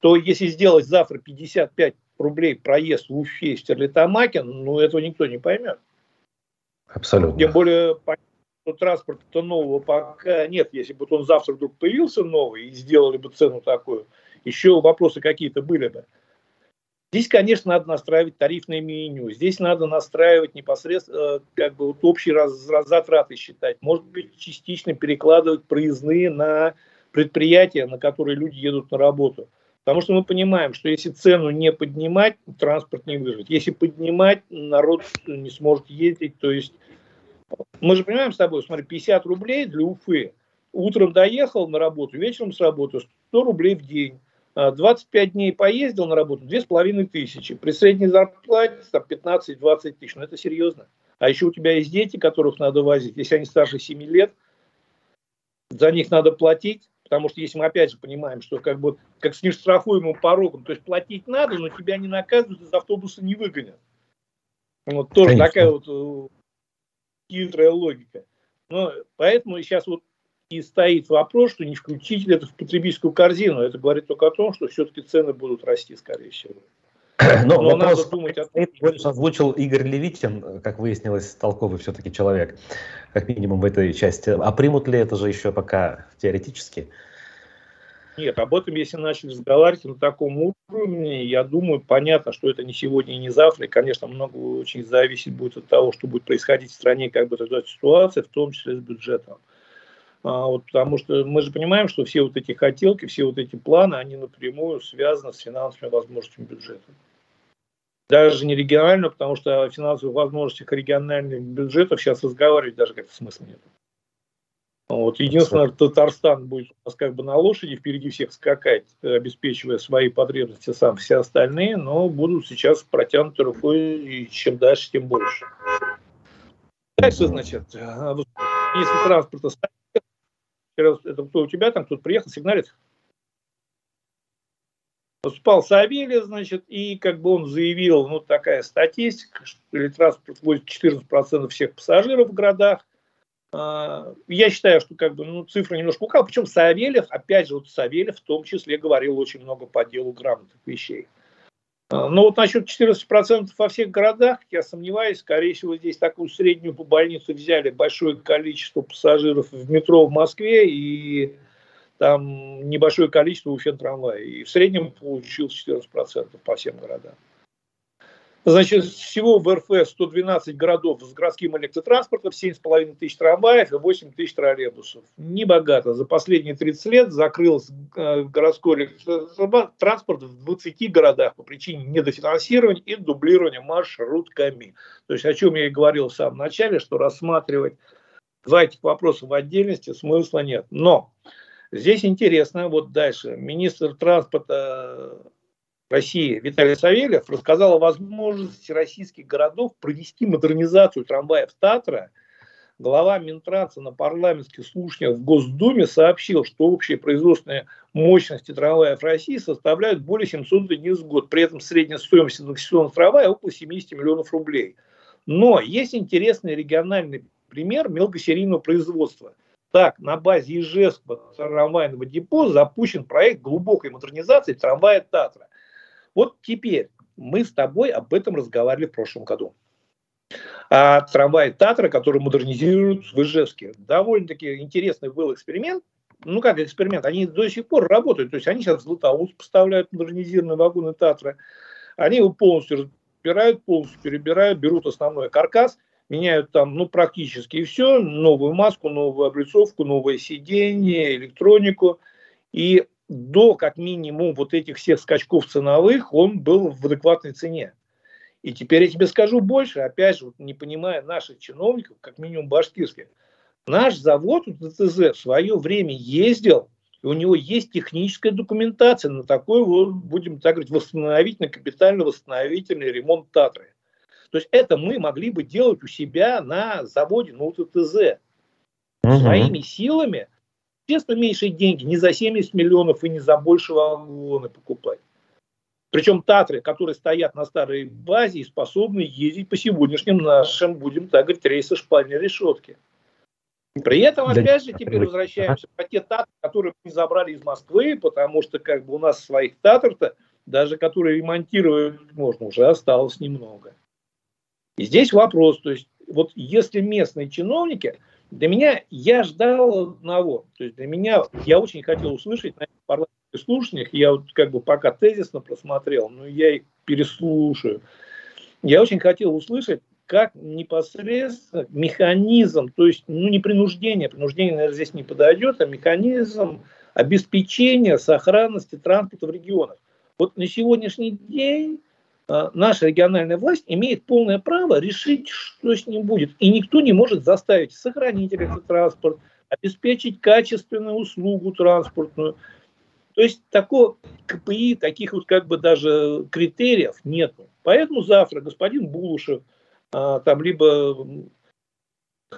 [SPEAKER 2] то если сделать завтра 55 рублей проезд в Уфе и Стерлитамаке, ну, этого никто не поймет.
[SPEAKER 1] Абсолютно.
[SPEAKER 2] Тем более, что транспорта нового пока нет. Если бы он завтра вдруг появился новый и сделали бы цену такую, еще вопросы какие-то были бы. Здесь, конечно, надо настраивать тарифное меню. Здесь надо настраивать непосредственно, э, как бы вот общие раз, раз, затраты считать. Может быть, частично перекладывать проездные на предприятия, на которые люди едут на работу. Потому что мы понимаем, что если цену не поднимать, транспорт не выживет. Если поднимать, народ не сможет ездить. То есть мы же понимаем с тобой, смотри, 50 рублей для Уфы. Утром доехал на работу, вечером с работы 100 рублей в день. 25 а, дней поездил на работу, 2500. При средней зарплате там, 15-20 тысяч. Ну, это серьезно. А еще у тебя есть дети, которых надо возить. Если они старше 7 лет, за них надо платить. Потому что если мы опять же понимаем, что как бы как с нештрафуемым порогом, то есть платить надо, но тебя не наказывают, из автобуса не выгонят. Вот тоже Конечно. такая вот э, хитрая логика. Но поэтому сейчас вот и стоит вопрос, что не включить ли это в потребительскую корзину. Это говорит только о том, что все-таки цены будут расти, скорее всего.
[SPEAKER 1] Но, Но вопрос, надо думать о том, больше озвучил Игорь Левитин, как выяснилось, толковый все-таки человек, как минимум в этой части. А примут ли это же еще пока теоретически?
[SPEAKER 2] Нет, об этом, если начали разговаривать на таком уровне, я думаю, понятно, что это не сегодня и не завтра. И, конечно, много очень зависит будет от того, что будет происходить в стране, как будет эта ситуация, в том числе с бюджетом. А, вот, потому что мы же понимаем, что все вот эти хотелки, все вот эти планы, они напрямую связаны с финансовыми возможностями бюджета. Даже не регионально, потому что о финансовых возможностях региональных бюджетов сейчас разговаривать даже как-то смысла нет. Вот. Единственное, Татарстан будет у нас как бы на лошади впереди всех скакать, обеспечивая свои потребности сам, все остальные, но будут сейчас протянуты рукой, и чем дальше, тем больше. Дальше, значит, если транспорта это кто у тебя там, кто-то приехал, сигналит. Спал Савельев, значит, и как бы он заявил, ну, такая статистика, что электротранспорт возит 14% всех пассажиров в городах. А, я считаю, что как бы, ну, цифра немножко укал. Причем Савельев, опять же, вот Савельев в том числе говорил очень много по делу грамотных вещей. А, но вот насчет 14% во всех городах, я сомневаюсь, скорее всего, здесь такую среднюю по больнице взяли большое количество пассажиров в метро в Москве, и там небольшое количество уфен трамвая. И в среднем получилось 14% по всем городам. Значит, всего в РФ 112 городов с городским электротранспортом, 7,5 тысяч трамваев и 8 тысяч троллейбусов. Небогато. За последние 30 лет закрылся э, городской электротранспорт в 20 городах по причине недофинансирования и дублирования маршрутками. То есть, о чем я и говорил в самом начале, что рассматривать два этих вопроса в отдельности смысла нет. Но здесь интересно, вот дальше, министр транспорта России Виталий Савельев рассказал о возможности российских городов провести модернизацию трамваев Татра. Глава Минтранса на парламентских слушаниях в Госдуме сообщил, что общие производственные мощности трамваев России составляют более 700 единиц в год. При этом средняя стоимость инвестиционных трамвая около 70 миллионов рублей. Но есть интересный региональный пример мелкосерийного производства. Так, на базе Ижевского трамвайного депо запущен проект глубокой модернизации трамвая Татра. Вот теперь мы с тобой об этом разговаривали в прошлом году. А трамвай Татра, который модернизируют в Ижевске. Довольно-таки интересный был эксперимент. Ну как эксперимент, они до сих пор работают. То есть они сейчас в Златоуст поставляют модернизированные вагоны Татра. Они его полностью разбирают, полностью перебирают, берут основной каркас, меняют там ну практически все. Новую маску, новую облицовку, новое сиденье, электронику. И до как минимум вот этих всех скачков ценовых он был в адекватной цене. И теперь я тебе скажу больше, опять же, вот не понимая наших чиновников, как минимум башкирских. Наш завод ДТЗ в свое время ездил, и у него есть техническая документация на такой, вот, будем так говорить, восстановительный, капитально-восстановительный ремонт Татры. То есть это мы могли бы делать у себя на заводе, ну, ТТЗ. Угу. Своими силами Естественно, меньшие деньги, не за 70 миллионов и не за больше вагоны покупать. Причем Татры, которые стоят на старой базе и способны ездить по сегодняшним нашим, будем так говорить, рейсы шпальной решетки. При этом, опять же, теперь возвращаемся по те Татры, которые мы забрали из Москвы, потому что как бы у нас своих Татр-то, даже которые ремонтировать можно, уже осталось немного. И здесь вопрос, то есть вот если местные чиновники – для меня, я ждал одного. То есть для меня, я очень хотел услышать на парламентских слушаниях, я вот как бы пока тезисно просмотрел, но я их переслушаю. Я очень хотел услышать, как непосредственно механизм, то есть ну, не принуждение, принуждение, наверное, здесь не подойдет, а механизм обеспечения сохранности транспорта в регионах. Вот на сегодняшний день наша региональная власть имеет полное право решить, что с ним будет. И никто не может заставить сохранить электротранспорт, обеспечить качественную услугу транспортную. То есть такого КПИ, таких вот как бы даже критериев нету. Поэтому завтра господин Булушев, а, там либо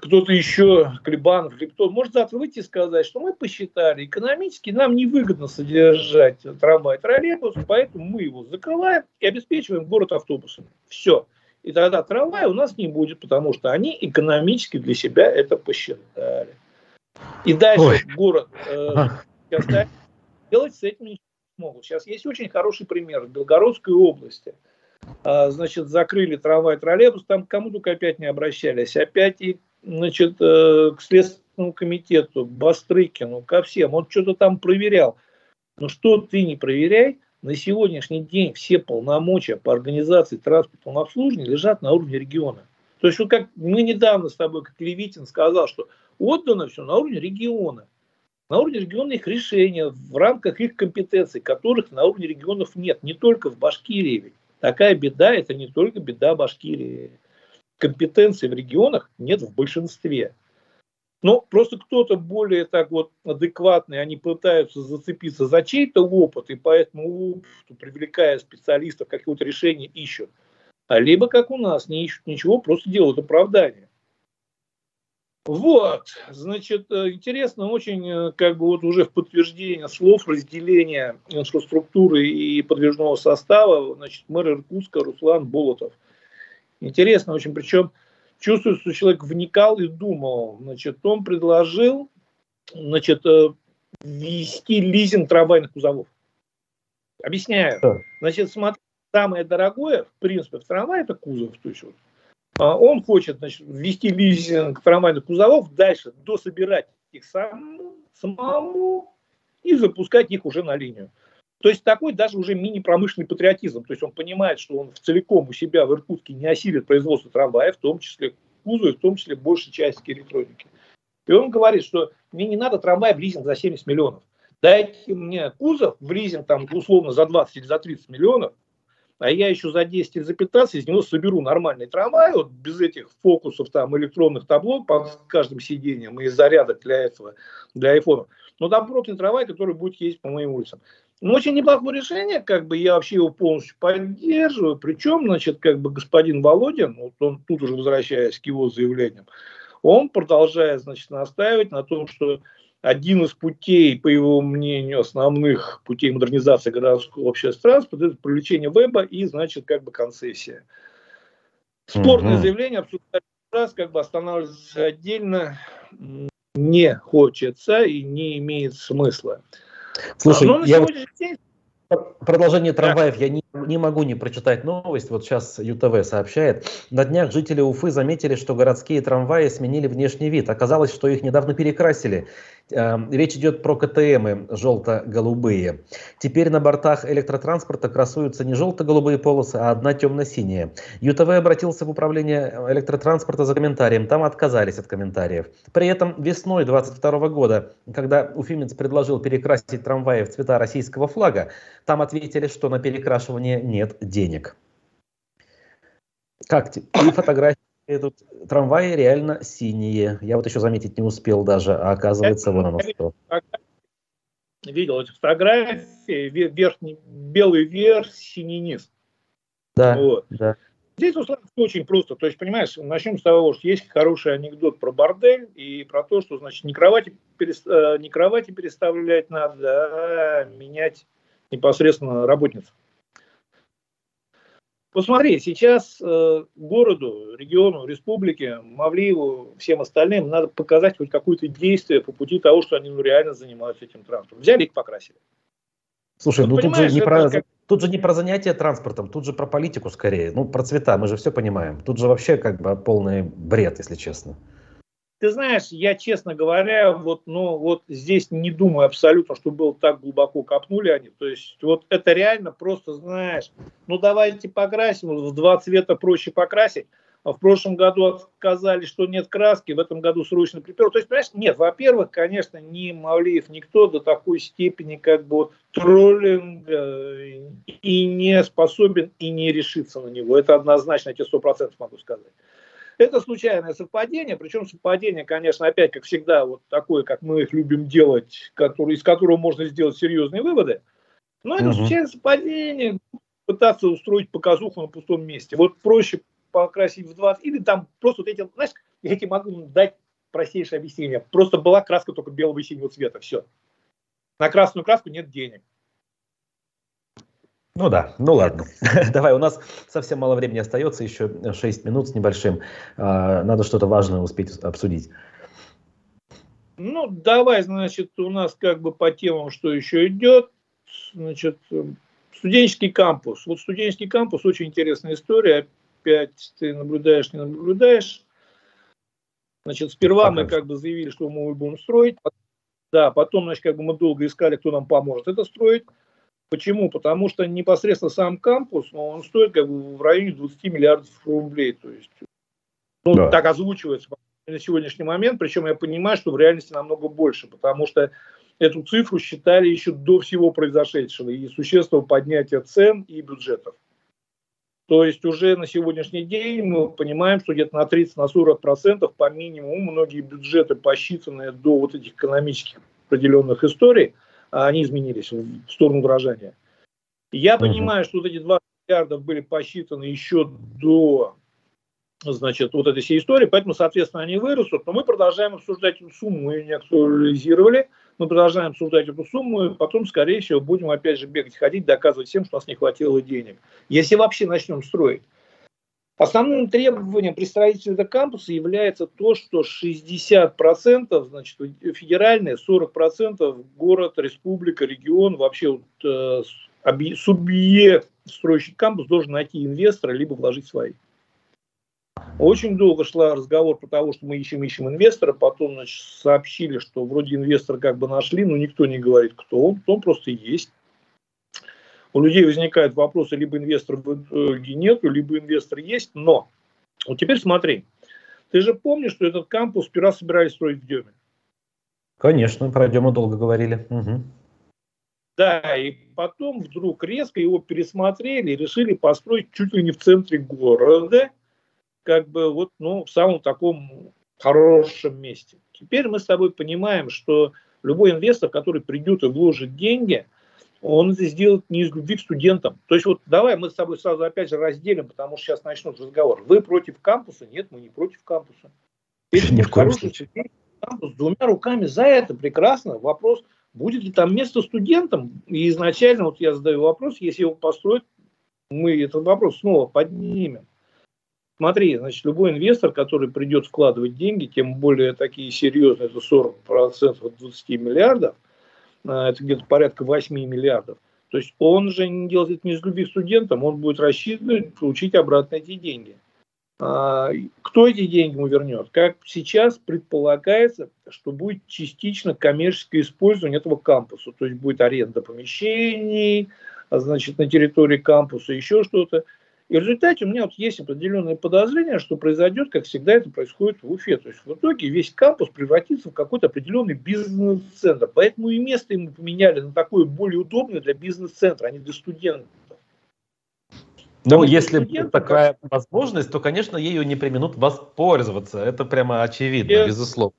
[SPEAKER 2] кто-то еще, Клебанов, или кто, может завтра выйти и сказать, что мы посчитали, экономически нам невыгодно содержать трамвай, троллейбус, поэтому мы его закрываем и обеспечиваем город автобусами. Все. И тогда трамвая у нас не будет, потому что они экономически для себя это посчитали. И дальше Ой. город э, делать с этим ничего не смогут. Сейчас есть очень хороший пример в Белгородской области. А, значит, закрыли трамвай, троллейбус, там кому только опять не обращались. Опять и значит, э, к Следственному комитету, Бастрыкину, ко всем. Он что-то там проверял. Но что ты не проверяй, на сегодняшний день все полномочия по организации транспортного обслуживания лежат на уровне региона. То есть, вот как мы недавно с тобой, как Левитин сказал, что отдано все на уровне региона. На уровне региона их решения в рамках их компетенций, которых на уровне регионов нет, не только в Башкирии. Такая беда, это не только беда Башкирии компетенций в регионах нет в большинстве. Но просто кто-то более так вот адекватный, они пытаются зацепиться за чей-то опыт, и поэтому, привлекая специалистов, какие-то решения ищут. А либо, как у нас, не ищут ничего, просто делают оправдание. Вот, значит, э, интересно очень, э, как бы вот уже в подтверждение слов разделения инфраструктуры и подвижного состава, значит, мэр Иркутска Руслан Болотов – Интересно очень, причем чувствуется, что человек вникал и думал. Значит, он предложил значит, э, ввести лизинг трамвайных кузовов. Объясняю. Значит, смотри, самое дорогое, в принципе, в трамвае это кузов. То есть вот, а он хочет значит, ввести лизинг трамвайных кузовов, дальше дособирать их самому, самому и запускать их уже на линию. То есть такой даже уже мини-промышленный патриотизм. То есть он понимает, что он целиком у себя в Иркутске не осилит производство трамваев, в том числе кузов, в том числе большей части электроники. И он говорит, что мне не надо трамвай в лизинг за 70 миллионов. Дайте мне кузов в лизинг там условно за 20 или за 30 миллионов, а я еще за 10 или за 15 из него соберу нормальный трамвай, вот без этих фокусов, там, электронных табло под каждым сиденьем и зарядок для этого, для айфона. Но там просто трамвай, который будет ездить по моим улицам. Ну, очень неплохое решение, как бы я вообще его полностью поддерживаю. Причем, значит, как бы господин Володин, вот он тут уже возвращаясь к его заявлениям, он продолжает, значит, настаивать на том, что один из путей, по его мнению, основных путей модернизации городского общественного транспорта, это привлечение веба и, значит, как бы концессия. Спорное угу. заявление обсуждать раз, как бы останавливаться отдельно не хочется и не имеет смысла.
[SPEAKER 1] Слушай, Но я вот... день Продолжение трамваев я не, не могу не прочитать новость. Вот сейчас ЮТВ сообщает. На днях жители Уфы заметили, что городские трамваи сменили внешний вид. Оказалось, что их недавно перекрасили. Эм, речь идет про КТМы желто-голубые. Теперь на бортах электротранспорта красуются не желто-голубые полосы, а одна темно-синяя. ЮТВ обратился в управление электротранспорта за комментарием. Там отказались от комментариев. При этом весной 2022 года, когда Уфимец предложил перекрасить трамваи в цвета российского флага, там ответили, что на перекрашивание нет денег. Как и фотографии тут трамваи реально синие. Я вот еще заметить не успел даже, а оказывается, вон оно что.
[SPEAKER 2] Видел эти фотографии, верхний, белый верх, синий низ.
[SPEAKER 1] Да, вот. да.
[SPEAKER 2] Здесь условно очень просто. То есть, понимаешь, начнем с того, что есть хороший анекдот про бордель и про то, что, значит, не кровати, перес... Э, не кровати переставлять надо, а менять непосредственно Посмотри, сейчас э, городу, региону, республике, Мавлиеву, всем остальным надо показать хоть какое-то действие по пути того, что они ну, реально занимаются этим транспортом. Взяли и покрасили.
[SPEAKER 1] Слушай, ну тут же, не про, как... тут же не про занятие транспортом, тут же про политику скорее. Ну, про цвета, мы же все понимаем. Тут же вообще как бы полный бред, если честно.
[SPEAKER 2] Ты знаешь, я, честно говоря, вот, ну, вот здесь не думаю абсолютно, что было так глубоко копнули они. То есть вот это реально просто, знаешь, ну давайте покрасим, в два цвета проще покрасить. А в прошлом году отказали, что нет краски, в этом году срочно припер. То есть, понимаешь, нет, во-первых, конечно, ни Мавлиев, никто до такой степени как бы троллинга и не способен и не решиться на него. Это однозначно, я тебе сто процентов могу сказать. Это случайное совпадение, причем совпадение, конечно, опять, как всегда, вот такое, как мы их любим делать, который, из которого можно сделать серьезные выводы. Но это угу. случайное совпадение, пытаться устроить показуху на пустом месте. Вот проще покрасить в 20, или там просто вот эти, знаешь, я тебе могу дать простейшее объяснение. Просто была краска только белого и синего цвета, все. На красную краску нет денег.
[SPEAKER 1] Ну да, ну ладно. Давай, у нас совсем мало времени остается, еще 6 минут с небольшим. А, надо что-то важное успеть обсудить.
[SPEAKER 2] Ну, давай, значит, у нас как бы по темам, что еще идет. Значит, студенческий кампус. Вот студенческий кампус, очень интересная история. Опять ты наблюдаешь, не наблюдаешь. Значит, сперва мы как бы заявили, что мы будем строить. Да, потом, значит, как бы мы долго искали, кто нам поможет это строить. Почему? Потому что непосредственно сам кампус, ну, он стоит как бы в районе 20 миллиардов рублей. То есть, ну, да. так озвучивается на сегодняшний момент, причем я понимаю, что в реальности намного больше, потому что эту цифру считали еще до всего произошедшего и существенного поднятия цен и бюджетов. То есть уже на сегодняшний день мы понимаем, что где-то на 30-40% процентов по минимуму многие бюджеты, посчитанные до вот этих экономических определенных историй – они изменились в сторону удорожания. Я понимаю, что вот эти 20 миллиардов были посчитаны еще до значит, вот этой всей истории, поэтому, соответственно, они вырастут, но мы продолжаем обсуждать эту сумму, мы ее не актуализировали, мы продолжаем обсуждать эту сумму, и потом, скорее всего, будем опять же бегать, ходить, доказывать всем, что у нас не хватило денег. Если вообще начнем строить. Основным требованием при строительстве этого кампуса является то, что 60% значит, федеральные, 40% город, республика, регион, вообще вот, э, субъект строящий кампус должен найти инвестора, либо вложить свои. Очень долго шла разговор про того, что мы ищем, ищем инвестора, потом значит, сообщили, что вроде инвестора как бы нашли, но никто не говорит, кто он, он просто есть. У людей возникают вопросы, либо инвестора в итоге нету, либо инвестор есть, но вот теперь смотри, ты же помнишь, что этот кампус сперва собирались строить в Деме?
[SPEAKER 1] Конечно, про Дему долго говорили. Угу.
[SPEAKER 2] Да, и потом вдруг резко его пересмотрели и решили построить чуть ли не в центре города, как бы вот, ну, в самом таком хорошем месте. Теперь мы с тобой понимаем, что любой инвестор, который придет и вложит деньги, он это сделает не из любви к студентам. То есть вот давай мы с тобой сразу опять же разделим, потому что сейчас начнут разговор. Вы против кампуса? Нет, мы не против кампуса. Если не в хороший кампус с двумя руками за это прекрасно. Вопрос – Будет ли там место студентам? И изначально вот я задаю вопрос, если его построят, мы этот вопрос снова поднимем. Смотри, значит, любой инвестор, который придет вкладывать деньги, тем более такие серьезные, это 40% от 20 миллиардов, это где-то порядка 8 миллиардов. То есть он же не делает не из любви к студентам, он будет рассчитывать получить обратно эти деньги. А, кто эти деньги ему вернет? Как сейчас предполагается, что будет частично коммерческое использование этого кампуса. То есть будет аренда помещений, а значит, на территории кампуса, еще что-то. И в результате у меня вот есть определенное подозрение, что произойдет, как всегда это происходит в Уфе. То есть в итоге весь кампус превратится в какой-то определенный бизнес-центр. Поэтому и место ему поменяли на такое более удобное для бизнес-центра, а не для студентов.
[SPEAKER 1] Но если будет такая как... возможность, то, конечно, ею не применут воспользоваться. Это прямо очевидно, я... безусловно.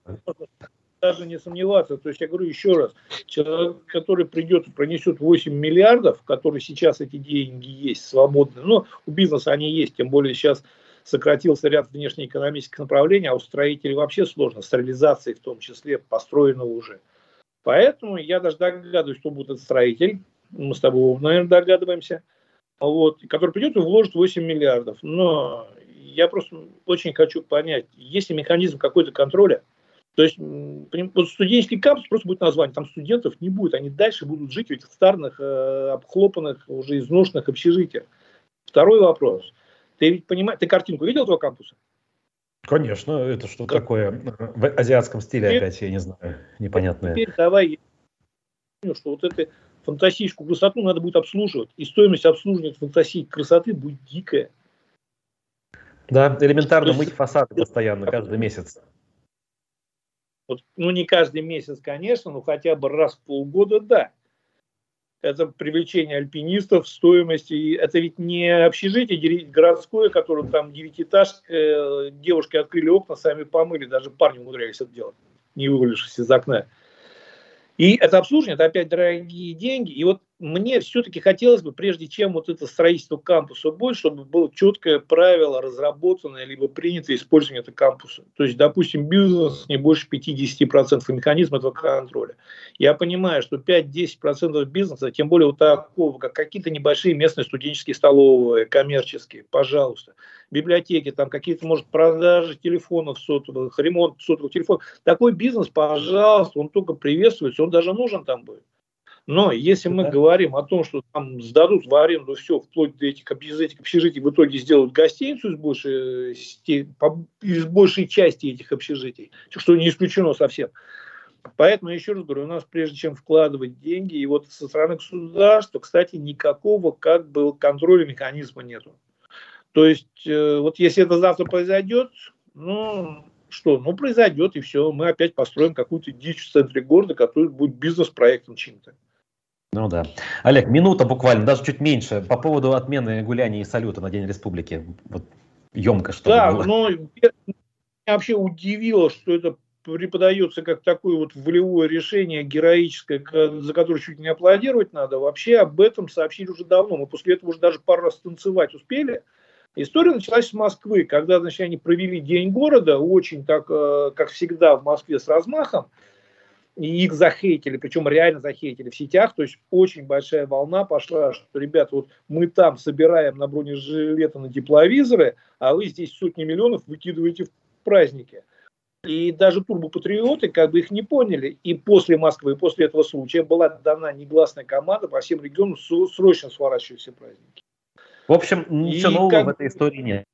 [SPEAKER 2] Даже не сомневаться. То есть я говорю еще раз, человек, который придет и пронесет 8 миллиардов, который сейчас эти деньги есть свободные, но у бизнеса они есть, тем более сейчас сократился ряд внешнеэкономических направлений, а у строителей вообще сложно, с реализацией в том числе построенного уже. Поэтому я даже догадываюсь, что будет строитель. Мы с тобой, наверное, догадываемся – вот, который придет и вложит 8 миллиардов. Но я просто очень хочу понять, есть ли механизм какой-то контроля, то есть вот студенческий кампус просто будет название, там студентов не будет, они дальше будут жить в этих старых, э, обхлопанных, уже изношенных общежитиях. Второй вопрос. Ты ведь понимаешь, ты картинку видел этого кампуса?
[SPEAKER 1] Конечно, это что как? такое в азиатском стиле теперь, опять, я не знаю, непонятное.
[SPEAKER 2] Теперь давай, что вот это фантастическую красоту надо будет обслуживать. И стоимость обслуживания фантастической красоты будет дикая.
[SPEAKER 1] Да, элементарно мыть фасады постоянно, каждый месяц.
[SPEAKER 2] Вот, ну, не каждый месяц, конечно, но хотя бы раз в полгода, да. Это привлечение альпинистов, стоимости. Это ведь не общежитие городское, которое там девятиэтажка, э, девушки открыли окна, сами помыли, даже парни умудрялись это делать, не вывалившись из окна. И это обслуживание, это опять дорогие деньги. И вот мне все-таки хотелось бы, прежде чем вот это строительство кампуса будет, чтобы было четкое правило разработанное, либо принято использование этого кампуса. То есть, допустим, бизнес не больше 50% и механизм этого контроля. Я понимаю, что 5-10% бизнеса, тем более вот такого, как какие-то небольшие местные студенческие столовые, коммерческие, пожалуйста, библиотеки, там какие-то, может, продажи телефонов сотовых, ремонт сотовых телефонов. Такой бизнес, пожалуйста, он только приветствуется, он даже нужен там будет. Но если мы да. говорим о том, что там сдадут в аренду все, вплоть до этих, из этих общежитий, в итоге сделают гостиницу из большей, из большей части этих общежитий, что не исключено совсем. Поэтому, еще раз говорю, у нас прежде чем вкладывать деньги, и вот со стороны государства, кстати, никакого как бы контроля механизма нету. То есть, э, вот если это завтра произойдет, ну, что, ну, произойдет, и все, мы опять построим какую-то дичь в центре города, который будет бизнес-проектом чем-то.
[SPEAKER 1] Ну да. Олег, минута буквально, даже чуть меньше, по поводу отмены гуляния и салюта на День Республики. Вот емко что
[SPEAKER 2] Да, было. но меня вообще удивило, что это преподается как такое вот волевое решение героическое, за которое чуть не аплодировать надо. Вообще об этом сообщили уже давно. Мы после этого уже даже пару раз танцевать успели. История началась с Москвы, когда значит, они провели День города, очень так, э, как всегда в Москве с размахом и их захейтили, причем реально захейтили в сетях, то есть очень большая волна пошла, что, ребята, вот мы там собираем на бронежилеты, на тепловизоры, а вы здесь сотни миллионов выкидываете в праздники. И даже турбопатриоты как бы их не поняли. И после Москвы, после этого случая была дана негласная команда по всем регионам срочно сворачивать все праздники.
[SPEAKER 1] В общем, ничего и нового как... в этой истории нет.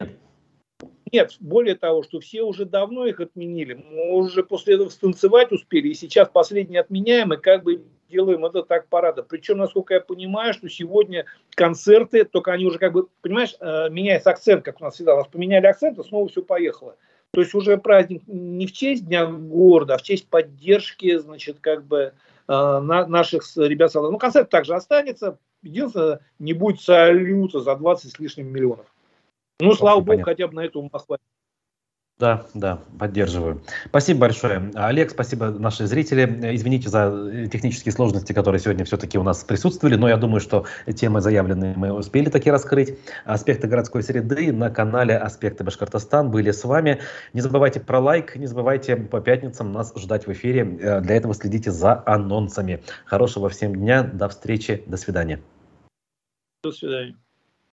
[SPEAKER 2] Нет, более того, что все уже давно их отменили. Мы уже после этого станцевать успели, и сейчас последний отменяем, и как бы делаем это так парада. Причем, насколько я понимаю, что сегодня концерты, только они уже как бы, понимаешь, э, меняется акцент, как у нас всегда. У нас поменяли акцент, и снова все поехало. То есть уже праздник не в честь Дня города, а в честь поддержки, значит, как бы э, наших ребят. Ну, концерт также останется. Единственное, не будет салюта за 20 с лишним миллионов. Ну, слава богу, понятно. хотя бы на это ума хватит.
[SPEAKER 1] Да, да, поддерживаю. Спасибо большое. Олег, спасибо наши зрители. Извините за технические сложности, которые сегодня все-таки у нас присутствовали, но я думаю, что темы заявленные мы успели таки раскрыть. Аспекты городской среды на канале «Аспекты Башкортостан» были с вами. Не забывайте про лайк, не забывайте по пятницам нас ждать в эфире. Э, для этого следите за анонсами. Хорошего всем дня, до встречи, до свидания.
[SPEAKER 2] До свидания.